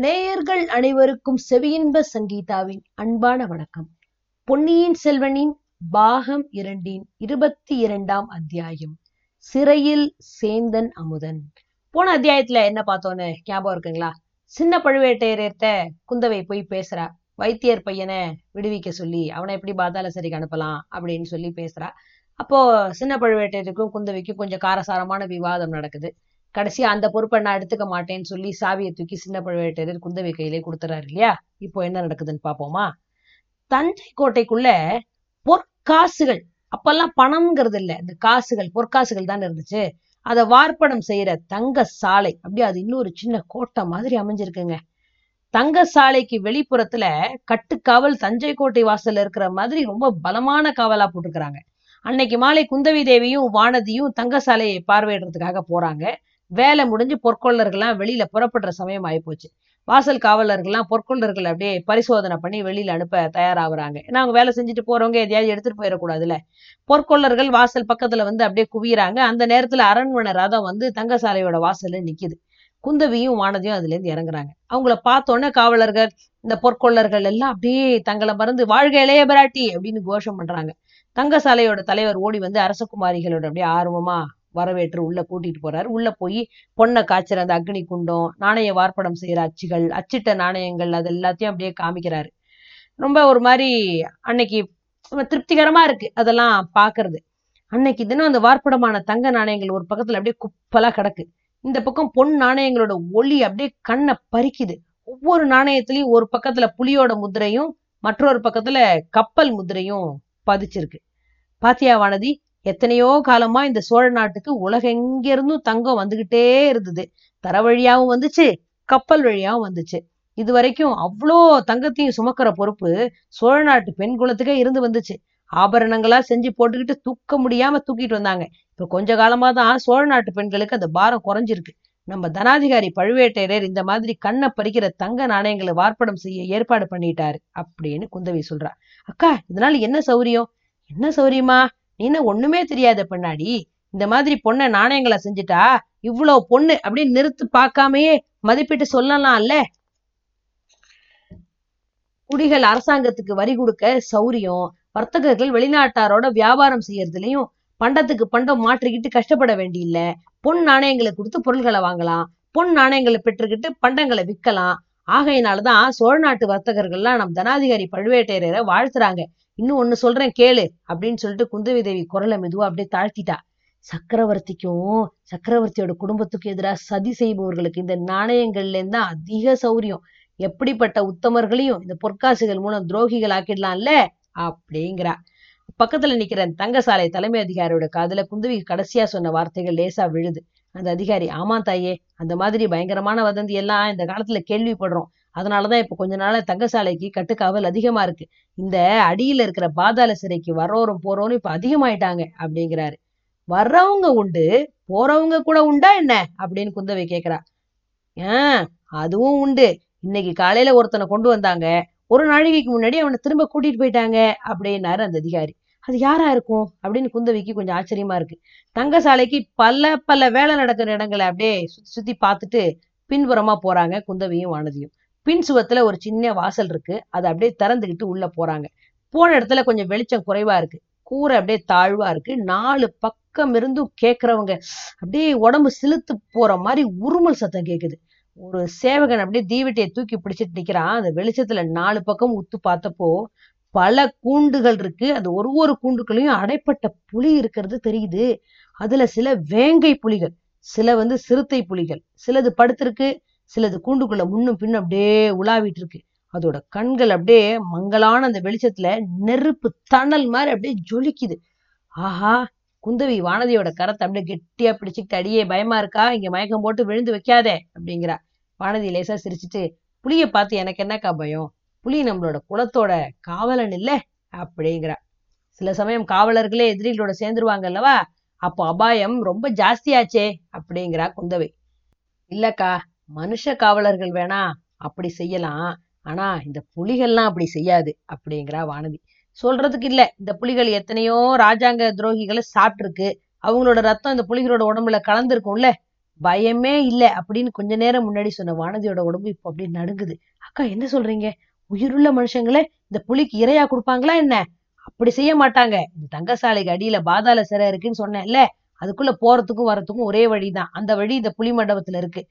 நேயர்கள் அனைவருக்கும் செவியின்ப சங்கீதாவின் அன்பான வணக்கம். பொன்னியின் செல்வனின் பாகம் இரண்டின் இருபத்தி இரண்டாம் அத்தியாயம் சிறையில் சேந்தன் அமுதன். போன அத்தியாயத்துல என்ன பார்த்தோன்னு ஞாபகம் இருக்குங்களா? சின்ன பழுவேட்டையர்கிட்ட குந்தவை போய் பேசுறா. வைத்தியர் பையனை விடுவிக்க சொல்லி அவனை எப்படி பாதாள சரிக்கு அனுப்பலாம் அப்படின்னு சொல்லி பேசுறா. அப்போ சின்ன பழுவேட்டையருக்கும் குந்தவைக்கும் கொஞ்சம் காரசாரமான விவாதம் நடக்குது. கடைசி அந்த பொறுப்பை நான் எடுத்துக்க மாட்டேன்னு சொல்லி சாவியை தூக்கி சின்ன பழுவேட்டையர் குந்தவை கையிலே கொடுத்துறாரு இல்லையா? இப்போ என்ன நடக்குதுன்னு பாப்போமா தஞ்சை கோட்டைக்குள்ள பொற்காசுகள் அப்பெல்லாம் பணம்ங்கிறது இல்ல. இந்த காசுகள் பொற்காசுகள் தான் இருந்துச்சு. அதை வார்ப்பணம் செய்யற தங்க சாலை அப்படியே அது இன்னொரு சின்ன கோட்டை மாதிரி அமைஞ்சிருக்குங்க. தங்க சாலைக்கு வெளிப்புறத்துல கட்டுக்காவல் தஞ்சை கோட்டை வாசல்ல இருக்கிற மாதிரி ரொம்ப பலமான காவலா போட்டுக்கிறாங்க அன்னைக்கு மாலை குந்தவி தேவியும் வானதியும் தங்க சாலையை பார்வையிடுறதுக்காக போறாங்க. வேலை முடிஞ்சு பொற்கொள்ளர்கள்லாம் வெளியில புறப்படுற சமயம் ஆயிப்போச்சு. வாசல் காவலர்கள்லாம் பொற்கொள்ளர்கள் அப்படியே பரிசோதனை பண்ணி வெளியில அனுப்ப தயாராகுறாங்க. ஏன்னா அவங்க வேலை செஞ்சுட்டு போறவங்க எதையாவது எடுத்துட்டு போயிடக்கூடாதுல்ல. பொற்கொள்ளர்கள் வாசல் பக்கத்துல வந்து அப்படியே குவியறாங்க. அந்த நேரத்துல அரண்மனை ரதம் வந்து தங்கசாலையோட வாசல்ல நிக்குது. குந்தவியும் வானதியும் அதுல இருந்து இறங்குறாங்க. அவங்கள பார்த்தோன்னே காவலர்கள் இந்த பொற்கொள்ளர்கள் எல்லாம் அப்படியே தங்களை மறந்து வாழ்க இளைய பிராட்டி அப்படின்னு கோஷம் பண்றாங்க. தங்கசாலையோட தலைவர் ஓடி வந்து அரசகுமாரிகளோட அப்படியே ஆர்வமா வரவேற்று உள்ள கூட்டிட்டு போறாரு. உள்ள போய் பொண்ணை காய்ச்சற அந்த அக்னி குண்டம் நாணய வார்ப்படம் செய்யற அச்சுகள் அச்சிட்ட நாணயங்கள் அது எல்லாத்தையும் அப்படியே காமிக்கிறாரு. ரொம்ப ஒரு மாதிரி அன்னைக்கு திருப்திகரமா இருக்கு அதெல்லாம் பாக்குறது. அன்னைக்கு தினம் அந்த வார்ப்படமான தங்க நாணயங்கள் ஒரு பக்கத்துல அப்படியே குப்பலா கிடக்கு. இந்த பக்கம் பொன் நாணயங்களோட ஒளி அப்படியே கண்ணை பறிக்குது. ஒவ்வொரு நாணயத்திலையும் ஒரு பக்கத்துல புலியோட முதிரையும் மற்றொரு பக்கத்துல கப்பல் முதிரையும் பதிச்சிருக்கு. பாத்தியா வானதி? எத்தனையோ காலமா இந்த சோழ நாட்டுக்கு உலகெங்கிருந்தும் தங்கம் வந்துகிட்டே இருந்தது. தர வழியாவும் வந்துச்சு கப்பல் வழியாவும் வந்துச்சு. இது வரைக்கும் அவ்வளோ தங்கத்தையும் சுமக்கிற பொறுப்பு சோழ நாட்டு பெண் குலத்துக்கே இருந்து வந்துச்சு. ஆபரணங்களா செஞ்சு போட்டுக்கிட்டு தூக்க முடியாம தூக்கிட்டு வந்தாங்க. இப்ப கொஞ்ச காலமா தான் சோழ நாட்டு பெண்களுக்கு அந்த பாரம் குறைஞ்சிருக்கு. நம்ம தனாதிகாரி பழுவேட்டையரர் இந்த மாதிரி கண்ணை பறிக்கிற தங்க நாணயங்களை வார்ப்படம் செய்ய ஏற்பாடு பண்ணிட்டாரு அப்படின்னு குந்தவி சொல்றா. அக்கா இதனால என்ன சௌரியம்? என்ன சௌரியமா? நீன ஒண்ணுமே தெரியாத பெண்ணாடி. இந்த மாதிரி பொண்ணை நாணயங்களை செஞ்சுட்டா இவ்வளவு பொண்ணு அப்படின்னு நிறுத்து பார்க்காமயே மதிப்பிட்டு சொல்லலாம்ல? குடிகள் அரசாங்கத்துக்கு வரி கொடுக்க சௌரியம் வர்த்தகர்கள் வெளிநாட்டாரோட வியாபாரம் செய்யறதுலயும் பண்டத்துக்கு பண்டம் மாற்றிக்கிட்டு கஷ்டப்பட வேண்டியில்ல. பொன் நாணயங்களை கொடுத்து பொருள்களை வாங்கலாம். பொன் நாணயங்களை பெற்றுக்கிட்டு பண்டங்களை விற்கலாம். ஆகையினாலதான் சோழ நாட்டு வர்த்தகர்கள்லாம் நம் தனாதிகாரி பழுவேட்டையரை வாழ்த்துறாங்க. இன்னும் ஒண்ணு சொல்றேன் கேளு அப்படின்னு சொல்லிட்டு குந்தவி தேவி குரலை மெதுவா அப்படியே தாழ்த்திட்டா. சக்கரவர்த்திக்கும் சக்கரவர்த்தியோட குடும்பத்துக்கும் எதிராக சதி செய்பவர்களுக்கு இந்த நாணயங்கள்ல இருந்தா அதிக சௌரியம். எப்படிப்பட்ட உத்தமர்களையும் இந்த பொற்காசுகள் மூலம் துரோகிகள் ஆக்கிடலாம்ல? அப்படிங்கிறா. பக்கத்துல நிக்கிற தங்கசாலை தலைமை அதிகாரியோட காதுல குந்தவி கடைசியா சொன்ன வார்த்தைகள் லேசா விழுது. அந்த அதிகாரி ஆமா தாயே அந்த மாதிரி பயங்கரமான வதந்தி எல்லாம் இந்த காலத்துல கேள்விப்படுறோம். அதனாலதான் இப்போ கொஞ்ச நாளாக தங்கசாலைக்கு கட்டுக்காவல் அதிகமா இருக்கு. இந்த அடியில இருக்கிற பாதாள சிறைக்கு வர்றோரும் போறோரும் இப்ப அதிகமாயிட்டாங்க அப்படிங்கிறாரு. வர்றவங்க உண்டு போறவங்க கூட உண்டா என்ன? அப்படின்னு குந்தவை கேட்குறா ஆஹ் அதுவும் உண்டு. இன்னைக்கு காலையில ஒருத்தனை கொண்டு வந்தாங்க. ஒரு நாழிகைக்கு முன்னாடி அவனை திரும்ப கூட்டிட்டு போயிட்டாங்க அப்படின்னாரு அந்த அதிகாரி. அது யாரா இருக்கும்? அப்படின்னு குந்தவிக்கு கொஞ்சம் ஆச்சரியமா இருக்கு. தங்கசாலைக்கு பல பல வேலை நடக்கிற இடங்களை அப்படியே சுத்தி சுத்தி பார்த்துட்டு பின்புறமா போறாங்க குந்தவியும் வானதியும். பின் சுவத்துல ஒரு சின்ன வாசல் இருக்கு. அதை அப்படியே திறந்துக்கிட்டு உள்ள போறாங்க. போன இடத்துல கொஞ்சம் வெளிச்சம் குறைவா இருக்கு. கூரை அப்படியே தாழ்வா இருக்கு. நாலு பக்கம் இருந்தும் கேக்குறவங்க அப்படியே உடம்பு சிலுத்து போற மாதிரி உருமல் சத்தம் கேக்குது. ஒரு சேவகன் அப்படியே தீவெட்டியை தூக்கி பிடிச்சிட்டு நிக்கிறான். அந்த வெளிச்சத்துல நாலு பக்கம் உத்து பார்த்தப்போ பல கூண்டுகள் இருக்கு. அந்த ஒரு ஒரு கூண்டுகளையும் அடைப்பட்ட புலி இருக்கிறது தெரியுது. அதுல சில வேங்கை புலிகள் சில வந்து சிறுத்தை புலிகள் சிலது படுத்திருக்கு. சிலது கூண்டுக்குள்ள முன்னும் பின்னும் அப்படியே உலாவிட்டு இருக்கு. அதோட கண்கள் அப்படியே மங்கலான அந்த வெளிச்சத்துல நெருப்பு தணல் மாதிரி அப்படியே ஜொலிக்குது. ஆஹா குந்தவி வானதியோட கரத்தை அப்படியே கெட்டியா பிடிச்சிக்கிட்டு அடியே பயமா இருக்கா? இங்க மயக்கம் போட்டு விழுந்து வைக்காதே அப்படிங்கிறா. வானதி லேசா சிரிச்சுட்டு புளிய பார்த்து எனக்கு என்னக்கா பயம்? புலி நம்மளோட குலத்தோட காவலன் இல்ல? அப்படிங்கிறா. சில சமயம் காவலர்களே எதிரிகளோட சேர்ந்துருவாங்க அல்லவா? அப்போ அபாயம் ரொம்ப ஜாஸ்தியாச்சே அப்படிங்கிறா குந்தவை. இல்லக்கா மனுஷ காவலர்கள் வேணா அப்படி செய்யலாம். ஆனா இந்த புலிகள்லாம் அப்படி செய்யாது அப்படிங்கிறா வானதி. சொல்றதுக்கு இல்ல. இந்த புலிகள் எத்தனையோ ராஜாங்க துரோகிகளை சாப்பிட்டுருக்கு. அவங்களோட ரத்தம் இந்த புலிகளோட உடம்புல கலந்துருக்கும்ல. பயமே இல்லை அப்படின்னு கொஞ்ச நேரம் முன்னாடி சொன்ன வானதியோட உடம்பு இப்போ அப்படி நடுங்குது. அக்கா என்ன சொல்றீங்க? உயிருள்ள மனுஷங்களே இந்த புலிக்கு இரையா கொடுப்பாங்களா என்ன? அப்படி செய்ய மாட்டாங்க. இந்த தங்கசாலைக்கு அடியில பாதாள சிறை இருக்குன்னு சொன்னேன்ல. அதுக்குள்ள போறதுக்கும் வரத்துக்கும் ஒரே வழிதான். அந்த வழி இந்த புலி மண்டபத்துல இருக்கு.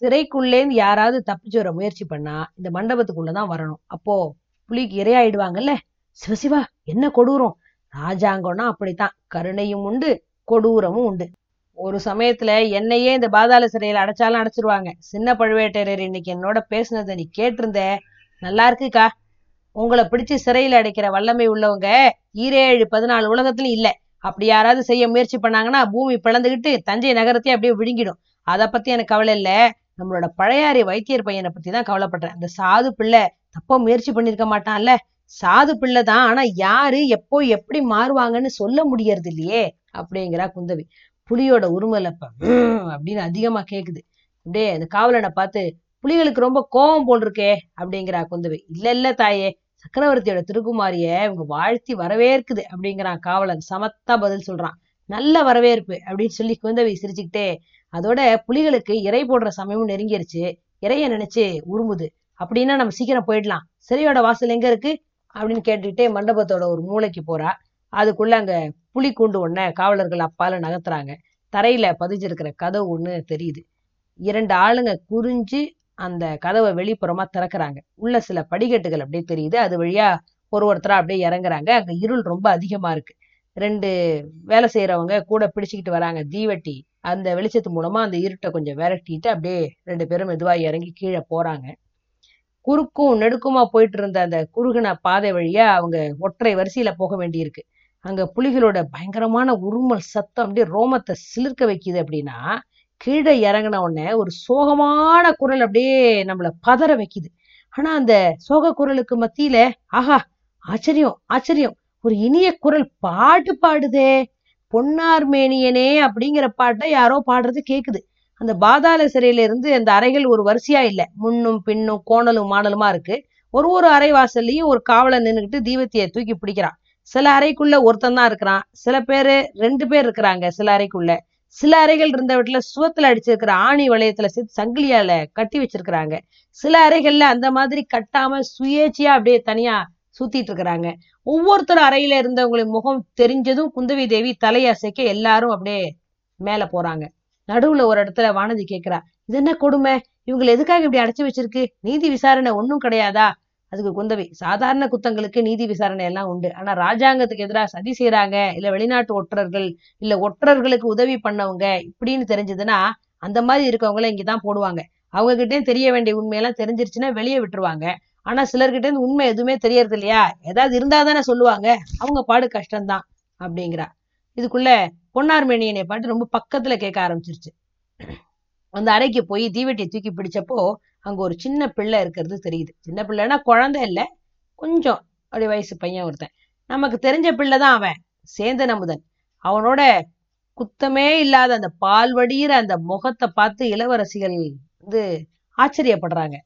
சிறைக்குள்ளேந்து யாராவது தப்பிச்சு வர முயற்சி பண்ணா இந்த மண்டபத்துக்குள்ளதான் வரணும். அப்போ புலிக்கு இரையாயிடுவாங்கல்ல? சிவசிவா என்ன கொடூரம்? ராஜாங்கம்னா அப்படித்தான். கருணையும் உண்டு கொடூரமும் உண்டு. ஒரு சமயத்துல என்னையே இந்த பாதாள சிறையில அடைச்சாலும் அடைச்சிருவாங்க. சின்ன பழுவேட்டரையர் இன்னைக்கு என்னோட பேசுனதை நீ கேட்டிருந்த. நல்லா இருக்குக்கா. உங்களை பிடிச்சு சிறையில அடைக்கிற வல்லமை உள்ளவங்க ஈரேழு பதினாலு உலகத்துலயும் இல்ல. அப்படி யாராவது செய்ய முயற்சி பண்ணாங்கன்னா பூமி பிளந்துகிட்டு தஞ்சை நகரத்தையே அப்படியே விழுங்கிடும். அதை பத்தி எனக்கு கவலை இல்ல. நம்மளோட பழையாறை வைத்தியர் பையனை பத்தி தான் கவலைப்படுறேன். அந்த சாது பிள்ளை தப்பா முயற்சி பண்ணிருக்க மாட்டான்ல. சாது பிள்ளை தான். ஆனா யாரு எப்போ எப்படி மாறுவாங்கன்னு சொல்ல முடியறது இல்லையே அப்படிங்கிறா குந்தவி. புலியோட உருமலப்ப அப்படின்னு அதிகமா கேக்குது. அப்படியே அந்த காவலனை பார்த்து புலிகளுக்கு ரொம்ப கோபம் போல் இருக்கே அப்படிங்கிறா குந்தவி. இல்ல இல்ல தாயே சக்கரவர்த்தியோட திருக்குமாரிய இவங்க வாழ்த்தி வரவேற்குது அப்படிங்கிறான் காவலன். சமத்தா பதில் சொல்றான். நல்ல வரவேற்பு அப்படின்னு சொல்லி குந்தவி சிரிச்சுக்கிட்டே அதோட புலிகளுக்கு இறை போடுற சமயமும் நெருங்கிருச்சு. இறைய நினைச்சு உருமுது. அப்படின்னா நம்ம சீக்கிரம் போயிடலாம். சிறையோட வாசல் எங்க இருக்கு? அப்படின்னு கேட்டுக்கிட்டே மண்டபத்தோட ஒரு மூளைக்கு போறா. அதுக்குள்ள அங்க புலி கூண்டு ஒன்ன காவலர்கள் அப்பால நகர்த்துறாங்க. தரையில பதிஞ்சிருக்கிற கதவு ஒண்ணு தெரியுது. இரண்டு ஆளுங்க குறிஞ்சு அந்த கதவை வெளிப்புறமா திறக்கிறாங்க. உள்ள சில படிக்கட்டுகள் அப்படியே தெரியுது. அது வழியா ஒரு ஒருத்தரா அப்படியே இறங்குறாங்க. அங்க இருள் ரொம்ப அதிகமா இருக்கு. ரெண்டு வேலை செய்யறவங்க கூட பிடிச்சிக்கிட்டு வராங்க தீவெட்டி அந்த வெளிச்சத்து மூலமா அந்த இருட்டை கொஞ்சம் விரட்டிட்டு அப்படியே ரெண்டு பேரும் மெதுவாக இறங்கி கீழே போறாங்க. குறுக்கும் நெடுக்குமா போயிட்டு இருந்த அந்த குறுகின பாதை வழியா அவங்க ஒற்றை வரிசையில போக வேண்டியிருக்கு. அங்க புலிகளோட பயங்கரமான உருமல் சத்தம் அப்படியே ரோமத்தை சிலிர்க்க வைக்குது அப்படின்னா கீழே இறங்கின உடனே ஒரு சோகமான குரல் அப்படியே நம்மளை பதற வைக்குது. ஆனா அந்த சோக குரலுக்கு மத்தியில ஆஹா ஆச்சரியம் ஆச்சரியம் ஒரு இனிய குரல் பாட்டு பாடுதே பொன்னார் மேனியனே அப்படிங்கிற பாட்டை யாரோ பாடுறது கேக்குது. அந்த பாதாள சிறையில இருந்து அந்த அறைகள் ஒரு வரிசையா இல்ல. முன்னும் பின்னும் கோணலும் மாடலுமா இருக்கு. ஒரு ஒரு அறை வாசல்லையும் ஒரு காவலை நின்னுகிட்டு தீபத்திய தூக்கி பிடிக்கிறான். சில அறைக்குள்ள ஒருத்தன் தான் இருக்கிறான். சில பேரு ரெண்டு பேர் இருக்கிறாங்க சில அறைக்குள்ள. சில அறைகள் இருந்த வீட்டுல சுவத்துல அடிச்சிருக்கிற ஆணி வளையத்துல சேர்த்து சங்கிலியால கட்டி வச்சிருக்கிறாங்க. சில அறைகள்ல அந்த மாதிரி கட்டாம சுயேட்சையா அப்படியே தனியா சுத்திட்டு இருக்கிறாங்க. ஒவ்வொருத்தர் அறையில இருந்தவங்களின் முகம் தெரிஞ்சதும் குந்தவி தேவி தலையசைக்க எல்லாரும் அப்படியே மேல போறாங்க. நடுவுல ஒரு இடத்துல வானதி கேக்குறா இது என்ன கொடுமை? இவங்களை எதுக்காக இப்படி அடைச்சு வச்சிருக்கு? நீதி விசாரணை ஒன்றும் கிடையாதா? அதுக்கு குந்தவி சாதாரண குத்தங்களுக்கு நீதி விசாரணை எல்லாம் உண்டு. ஆனா ராஜாங்கத்துக்கு எதிராக சதி செய்யறாங்க இல்ல வெளிநாட்டு ஒற்றர்கள் இல்ல ஒற்றர்களுக்கு உதவி பண்ணவங்க இப்படின்னு தெரிஞ்சதுன்னா அந்த மாதிரி இருக்கவங்கள இங்கதான் போடுவாங்க. அவங்க கிட்டே தெரிய வேண்டிய உண்மையெல்லாம் தெரிஞ்சிருச்சுன்னா வெளியே விட்டுருவாங்க. ஆனா சிலர்கிட்ட இருந்து உண்மை எதுவுமே தெரியறது இல்லையா ஏதாவது இருந்தா தானே சொல்லுவாங்க. அவங்க பாடு கஷ்டம்தான் அப்படிங்கிறா. இதுக்குள்ள பொன்னார்மேனியனை பாட்டு ரொம்ப பக்கத்துல கேட்க ஆரம்பிச்சிருச்சு. அந்த அறைக்கு போய் தீவெட்டியை தூக்கி பிடிச்சப்போ அங்க ஒரு சின்ன பிள்ளை இருக்கிறது தெரியுது. சின்ன பிள்ளைன்னா குழந்தை இல்ல. கொஞ்சம் அப்படி வயசு பையன் ஒருத்தன். நமக்கு தெரிஞ்ச பிள்ளை தான் அவன். சேந்தன் அமுதன். அவனோட குத்தமே இல்லாத அந்த பால் வடிகிற அந்த முகத்தை பார்த்து இளவரசிகள் வந்து ஆச்சரியப்படுறாங்க.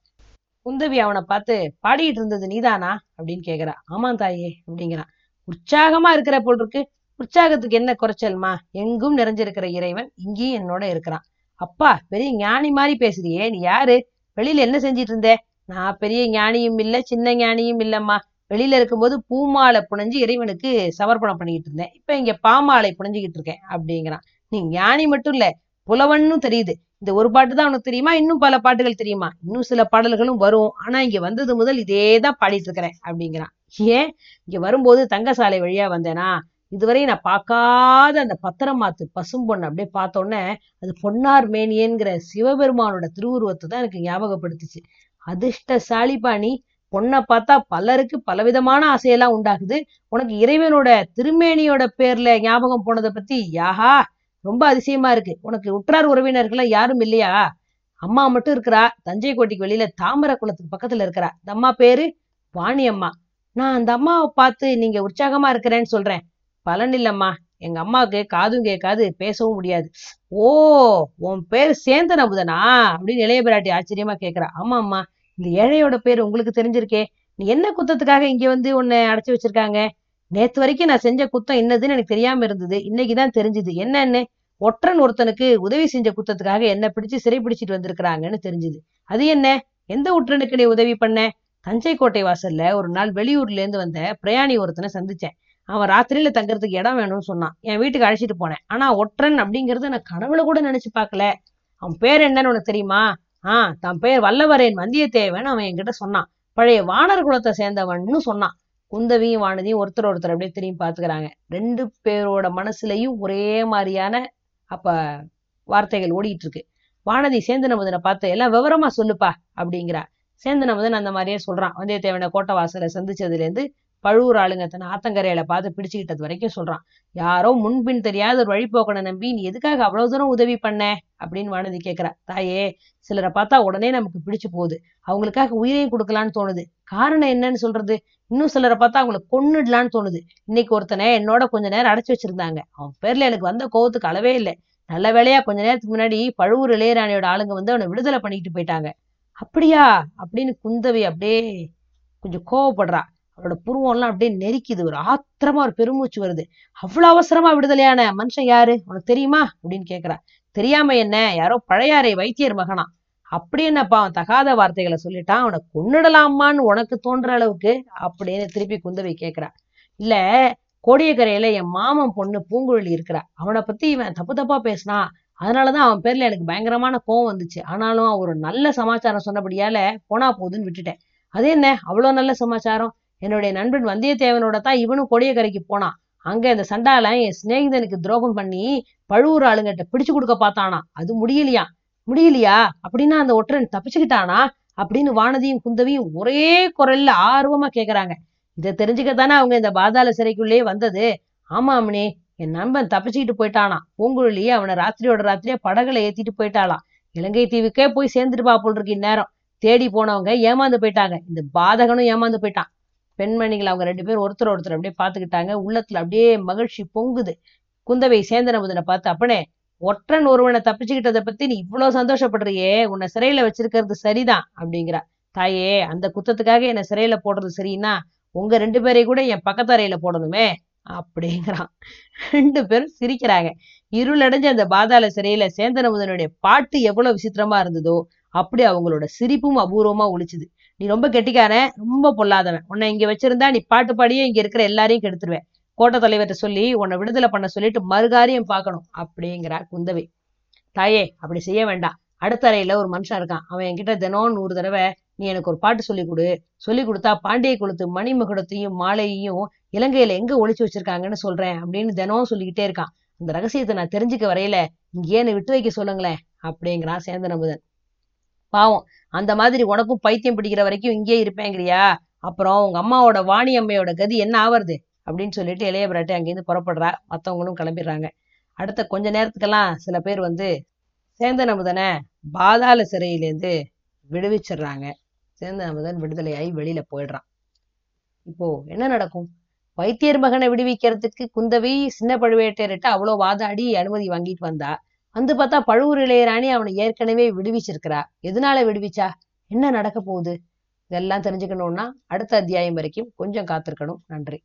குந்தவி அவனை பார்த்து பாடிட்டு இருந்தது நீதானா? அப்படின்னு கேக்குறா. ஆமா தாயே அப்படிங்கிறான் உற்சாகமா இருக்கிற போல் இருக்கு. உற்சாகத்துக்கு என்ன குறைச்சல்மா? எங்கும் நிறைஞ்சிருக்கிற இறைவன் இங்கேயும் என்னோட இருக்கிறான். அப்பா பெரிய ஞானி மாதிரி பேசுறியே. நீ யாரு? வெளியில என்ன செஞ்சிட்டு இருந்தே? நான் பெரிய ஞானியும் இல்ல சின்ன ஞானியும் இல்லம்மா. வெளியில இருக்கும்போது பூமாலை புனைஞ்சு இறைவனுக்கு சமர்ப்பணம் பண்ணிக்கிட்டு இருந்தேன். இப்ப இங்க பாமாலை புனைஞ்சுக்கிட்டு இருக்கேன் அப்படிங்கிறான். நீ ஞானி மட்டும் இல்ல புலவன்னும் தெரியுது. இந்த ஒரு பாட்டு தான் உனக்கு தெரியுமா? இன்னும் பல பாட்டுகள் தெரியுமா? இன்னும் சில பாடல்களும் வரும். ஆனா இங்க வந்தது முதல் இதே தான் பாடிட்டு இருக்கிறேன் அப்படிங்கிறான். ஏன்? இங்க வரும்போது தங்கசாலை வழியா வந்தேனா? இதுவரை நான் பார்க்காத அந்த பத்திரமாத்து பசும்பொண்ணு அப்படியே பார்த்த உடனே அது பொன்னார் மேனியன்கிற சிவபெருமானோட திருவுருவத்தை தான் எனக்கு ஞாபகப்படுத்துச்சு. அதிர்ஷ்டசாலிப்பா நீ பொண்ணை பார்த்தா பலருக்கு பலவிதமான ஆசையெல்லாம் உண்டாகுது. உனக்கு இறைவனோட திருமேனியோட பேர்ல ஞாபகம் போனதை பத்தி யாஹா! ரொம்ப அதிசயமா இருக்கு. உனக்கு உற்றார் உறவினர்கள் யாரும் இல்லையா? அம்மா மட்டும் இருக்கிறா. தஞ்சை கோட்டைக்கு வெளியில தாமரை குளத்துக்கு பக்கத்துல இருக்கிறா. இந்த அம்மா பேரு வாணி அம்மா நான் அந்த அம்மாவை பார்த்து நீங்க உற்சாகமா இருக்கிறேன்னு சொல்றேன். பலன் இல்லம்மா. எங்க அம்மாவுக்கு காதும் கேட்காது பேசவும் முடியாது. ஓ உன் பேர் சேந்தன் அமுதனா? அப்படின்னு இளைய பிராட்டி ஆச்சரியமா கேட்கிறா. ஆமா அம்மா இந்த ஏழையோட பேர் உங்களுக்கு தெரிஞ்சிருக்கே. நீ என்ன குத்தத்துக்காக இங்க வந்து உன்னை அடைச்சு வச்சிருக்காங்க? நேத்து வரைக்கும் நான் செஞ்ச குத்தம் என்னதுன்னு எனக்கு தெரியாம இருந்தது. இன்னைக்குதான் தெரிஞ்சது. என்னன்னு? ஒற்றன் ஒருத்தனுக்கு உதவி செஞ்ச குத்தத்துக்காக என்ன பிடிச்சு சிறை பிடிச்சிட்டு வந்திருக்கிறாங்கன்னு தெரிஞ்சுது. அது என்ன? எந்த ஒற்றனுக்கு நீ உதவி பண்ண? தஞ்சை கோட்டை வாசல்ல ஒரு நாள் வெளியூர்ல இருந்து வந்த பிரயாணி ஒருத்தனை சந்திச்சேன். அவன் ராத்திரியில தங்கறதுக்கு இடம் வேணும்னு சொன்னான். என் வீட்டுக்கு அழைச்சிட்டு போனேன். ஆனா ஒற்றன் அப்படிங்கறத நான் கனவுல கூட நினைச்சு பார்க்கல. அவன் பேர் என்னன்னு உனக்கு தெரியுமா? ஆஹ் தன் பேர் வல்லவரேன் வந்தியத்தேவன் அவன் என்கிட்ட சொன்னான். பழைய வானர் குலத்தை சேர்ந்தவன்னு சொன்னான். குந்தவியும் வானதியும் ஒருத்தர் ஒருத்தர் அப்படியே திரும்பி பார்த்துக்கிறாங்க. ரெண்டு பேரோட மனசுலயும் ஒரே மாதிரியான அப்ப வார்த்தைகள் ஓடிட்டு இருக்கு வானதி சேந்தன முதனை பார்த்து எல்லாம் விவரமா சொல்லுப்பா அப்படிங்கிறா. சேந்தன முதன் அந்த மாதிரியே சொல்றான். வந்தியத்தேவனை கோட்டை வாசலை சந்திச்சதுல இருந்து பழுவூர் ஆளுங்க தன் ஆத்தங்கரையில பார்த்து பிடிச்சுக்கிட்டது வரைக்கும் சொல்றான். யாரோ முன்பின் தெரியாத ஒரு வழிபோக்கனை நம்பி நீ எதுக்காக அவ்வளவு தூரம் உதவி பண்ண? அப்படின்னு வானதி கேட்கிறா தாயே சிலரை பார்த்தா உடனே நமக்கு பிடிச்சு போகுது. அவங்களுக்காக உயிரையும் கொடுக்கலான்னு தோணுது. காரணம் என்னன்னு சொல்றது? இன்னும் சிலரை பார்த்தா அவங்களை கொன்னுடலான்னு தோணுது. இன்னைக்கு ஒருத்தனை என்னோட கொஞ்ச நேரம் அடைச்சு வச்சிருந்தாங்க. அவன் பேர்ல எனக்கு வந்த கோவத்துக்கு அளவே இல்லை. நல்ல வேலையா கொஞ்ச நேரத்துக்கு முன்னாடி பழுவூர் இளையராணியோட ஆளுங்க வந்து அவனை விடுதலை பண்ணிட்டு போயிட்டாங்க. அப்படியா? அப்படின்னு குந்தவி அப்படியே கொஞ்சம் கோவப்படுறா. அவளோட புருவம்லாம் அப்படியே நெருக்கிது. ஒரு ஆத்திரமா ஒரு பெருமூச்சு வருது. அவ்வளவு அவசரமா விடுதலையான மனுஷன் யாரு? உனக்கு தெரியுமா? அப்படின்னு கேக்குறா. தெரியாம என்ன? யாரோ பழையாறை வைத்தியர் மகனா? அப்படின்னப்பா அவன் தகாத வார்த்தைகளை சொல்லிட்டான் அவனை கொன்னுடலாமான்னு உனக்கு தோன்ற அளவுக்கு அப்படின்னு திருப்பி குந்தவை கேட்கிறா இல்ல கோடியக்கரையில என் மாமன் பொண்ணு பூங்குழலி இருக்கிறா. அவனை பத்தி இவன் தப்பு தப்பா பேசினான் அதனாலதான் அவன் பேர்ல எனக்கு பயங்கரமான கோவம் வந்துச்சு. ஆனாலும் அவன் ஒரு நல்ல சமாச்சாரம் சொன்னபடியால போனா போகுதுன்னு விட்டுட்டேன். அது என்ன? அவ்வளவு நல்ல சமாச்சாரம்? என்னுடைய நண்பன் வந்தியத்தேவனோட தான் இவனும் கொடியக்கரைக்கு போனான். அங்க இந்த சண்டால என் சிநேகிதனுக்கு துரோகம் பண்ணி பழுவூர் ஆளுங்கிட்ட பிடிச்சு கொடுக்க பார்த்தானா அது முடியலையா முடியலையா? அப்படின்னா அந்த ஒற்றன் தப்பிச்சுக்கிட்டானா? அப்படின்னு வானதியும் குந்தவியும் ஒரே குரல்ல ஆர்வமா கேக்குறாங்க. இதை தெரிஞ்சுக்கத்தானே அவங்க இந்த பாதாள சிறைக்குள்ளேயே வந்தது? ஆமா என் நண்பன் தப்பிச்சுக்கிட்டு போயிட்டானா? பூங்குழலியே அவனை ராத்திரியோட ராத்திரியா படகுல ஏத்திட்டு போயிட்டாளாம் இலங்கை தீவுக்கே போய் சேர்ந்துட்டு போல் இருக்கு இந்நேரம். தேடி போனவங்க ஏமாந்து போயிட்டாங்க. இந்த பாதகனும் ஏமாந்து போயிட்டான். பெண்மணிகள் அவங்க ரெண்டு பேரும் ஒருத்தர் ஒருத்தர் அப்படியே பாத்துக்கிட்டாங்க உள்ளத்துல அப்படியே மகிழ்ச்சி பொங்குது. குந்தவை சேந்தனமுதனை பார்த்து அப்பனே ஒற்றன் ஒருவனை தப்பிச்சுக்கிட்டதை பத்தி நீ இவ்வளவு சந்தோஷப்படுறியே உன்னை சிறையில வச்சிருக்கிறது சரிதான் அப்படிங்கிறா. தாயே அந்த குத்தத்துக்காக என்னை சிறையில போடுறது சரின்னா உங்க ரெண்டு பேரையும் கூட என் பக்கத்தறையில போடணுமே அப்படிங்கிறான். ரெண்டு பேரும் சிரிக்கிறாங்க. இருளடைஞ்ச அந்த பாதாள சிறையில சேந்தனமுதனுடைய பாட்டு எவ்வளவு விசித்திரமா இருந்ததோ அப்படி அவங்களோட சிரிப்பும் அபூர்வமா ஒழிச்சுது நீ ரொம்ப கெட்டிக்காரன் ரொம்ப பொல்லாதவன். உன்னை இங்க வச்சிருந்தா நீ பாட்டு பாடியே இங்க இருக்கிற எல்லாரையும் கெடுத்துருவேன். கோட்டை தலைவர்கிட்ட சொல்லி உன்னை விடுதலை பண்ண சொல்லிட்டு மறுகாரியம் பார்க்கணும் அப்படிங்கிறா குந்தவை. தாயே அப்படி செய்ய வேண்டாம். அடுத்த அறையில ஒரு மனுஷன் இருக்கான். அவன் என்கிட்ட தினம் நூறு தடவை நீ எனக்கு ஒரு பாட்டு சொல்லி கொடு. சொல்லி கொடுத்தா பாண்டிய குளத்து மணிமகுடத்தையும் மாலையையும் இலங்கையில எங்க ஒழிச்சு வச்சிருக்காங்கன்னு சொல்றேன் அப்படின்னு தினம் சொல்லிக்கிட்டே இருக்கான். அந்த ரகசியத்தை நான் தெரிஞ்சுக்க வரையில இங்கே என்னை விட்டு வைக்க சொல்லுங்களேன்? அப்படிங்கிறான் சேந்தனமுதன் பாவம் அந்த மாதிரி உனக்கும் பைத்தியம் பிடிக்கிற வரைக்கும் இங்கே இருப்பேங்கிறியா? அப்புறம் உங்க அம்மாவோட வாணி அம்மையோட கதி என்ன ஆவறது? அப்படின்னு சொல்லிட்டு இளைய பிராட்டி அங்கேருந்து புறப்படுறா. மத்தவங்களும் கிளம்பிடுறாங்க. அடுத்த கொஞ்ச நேரத்துக்கெல்லாம் சில பேர் வந்து சேந்தனமுதனை பாதாள சிறையிலேருந்து விடுவிச்சிடுறாங்க. சேந்தனமுதன் விடுதலையாகி வெளியில போயிடுறான். இப்போ என்ன நடக்கும்? வைத்தியர் மகனை விடுவிக்கிறதுக்கு குந்தவி சின்ன பழுவேட்டையர்கிட்ட அவ்வளோ வாதாடி அனுமதி வாங்கிட்டு வந்தா வந்து பார்த்தா பழுவூர் இளையராணி அவனை ஏற்கனவே விடுவிச்சிருக்கிறா. எதனால விடுவிச்சா? என்ன நடக்க போகுது? இதெல்லாம் தெரிஞ்சுக்கணும்னா அடுத்த அத்தியாயம் வரைக்கும் கொஞ்சம் காத்திருக்கணும். நன்றி.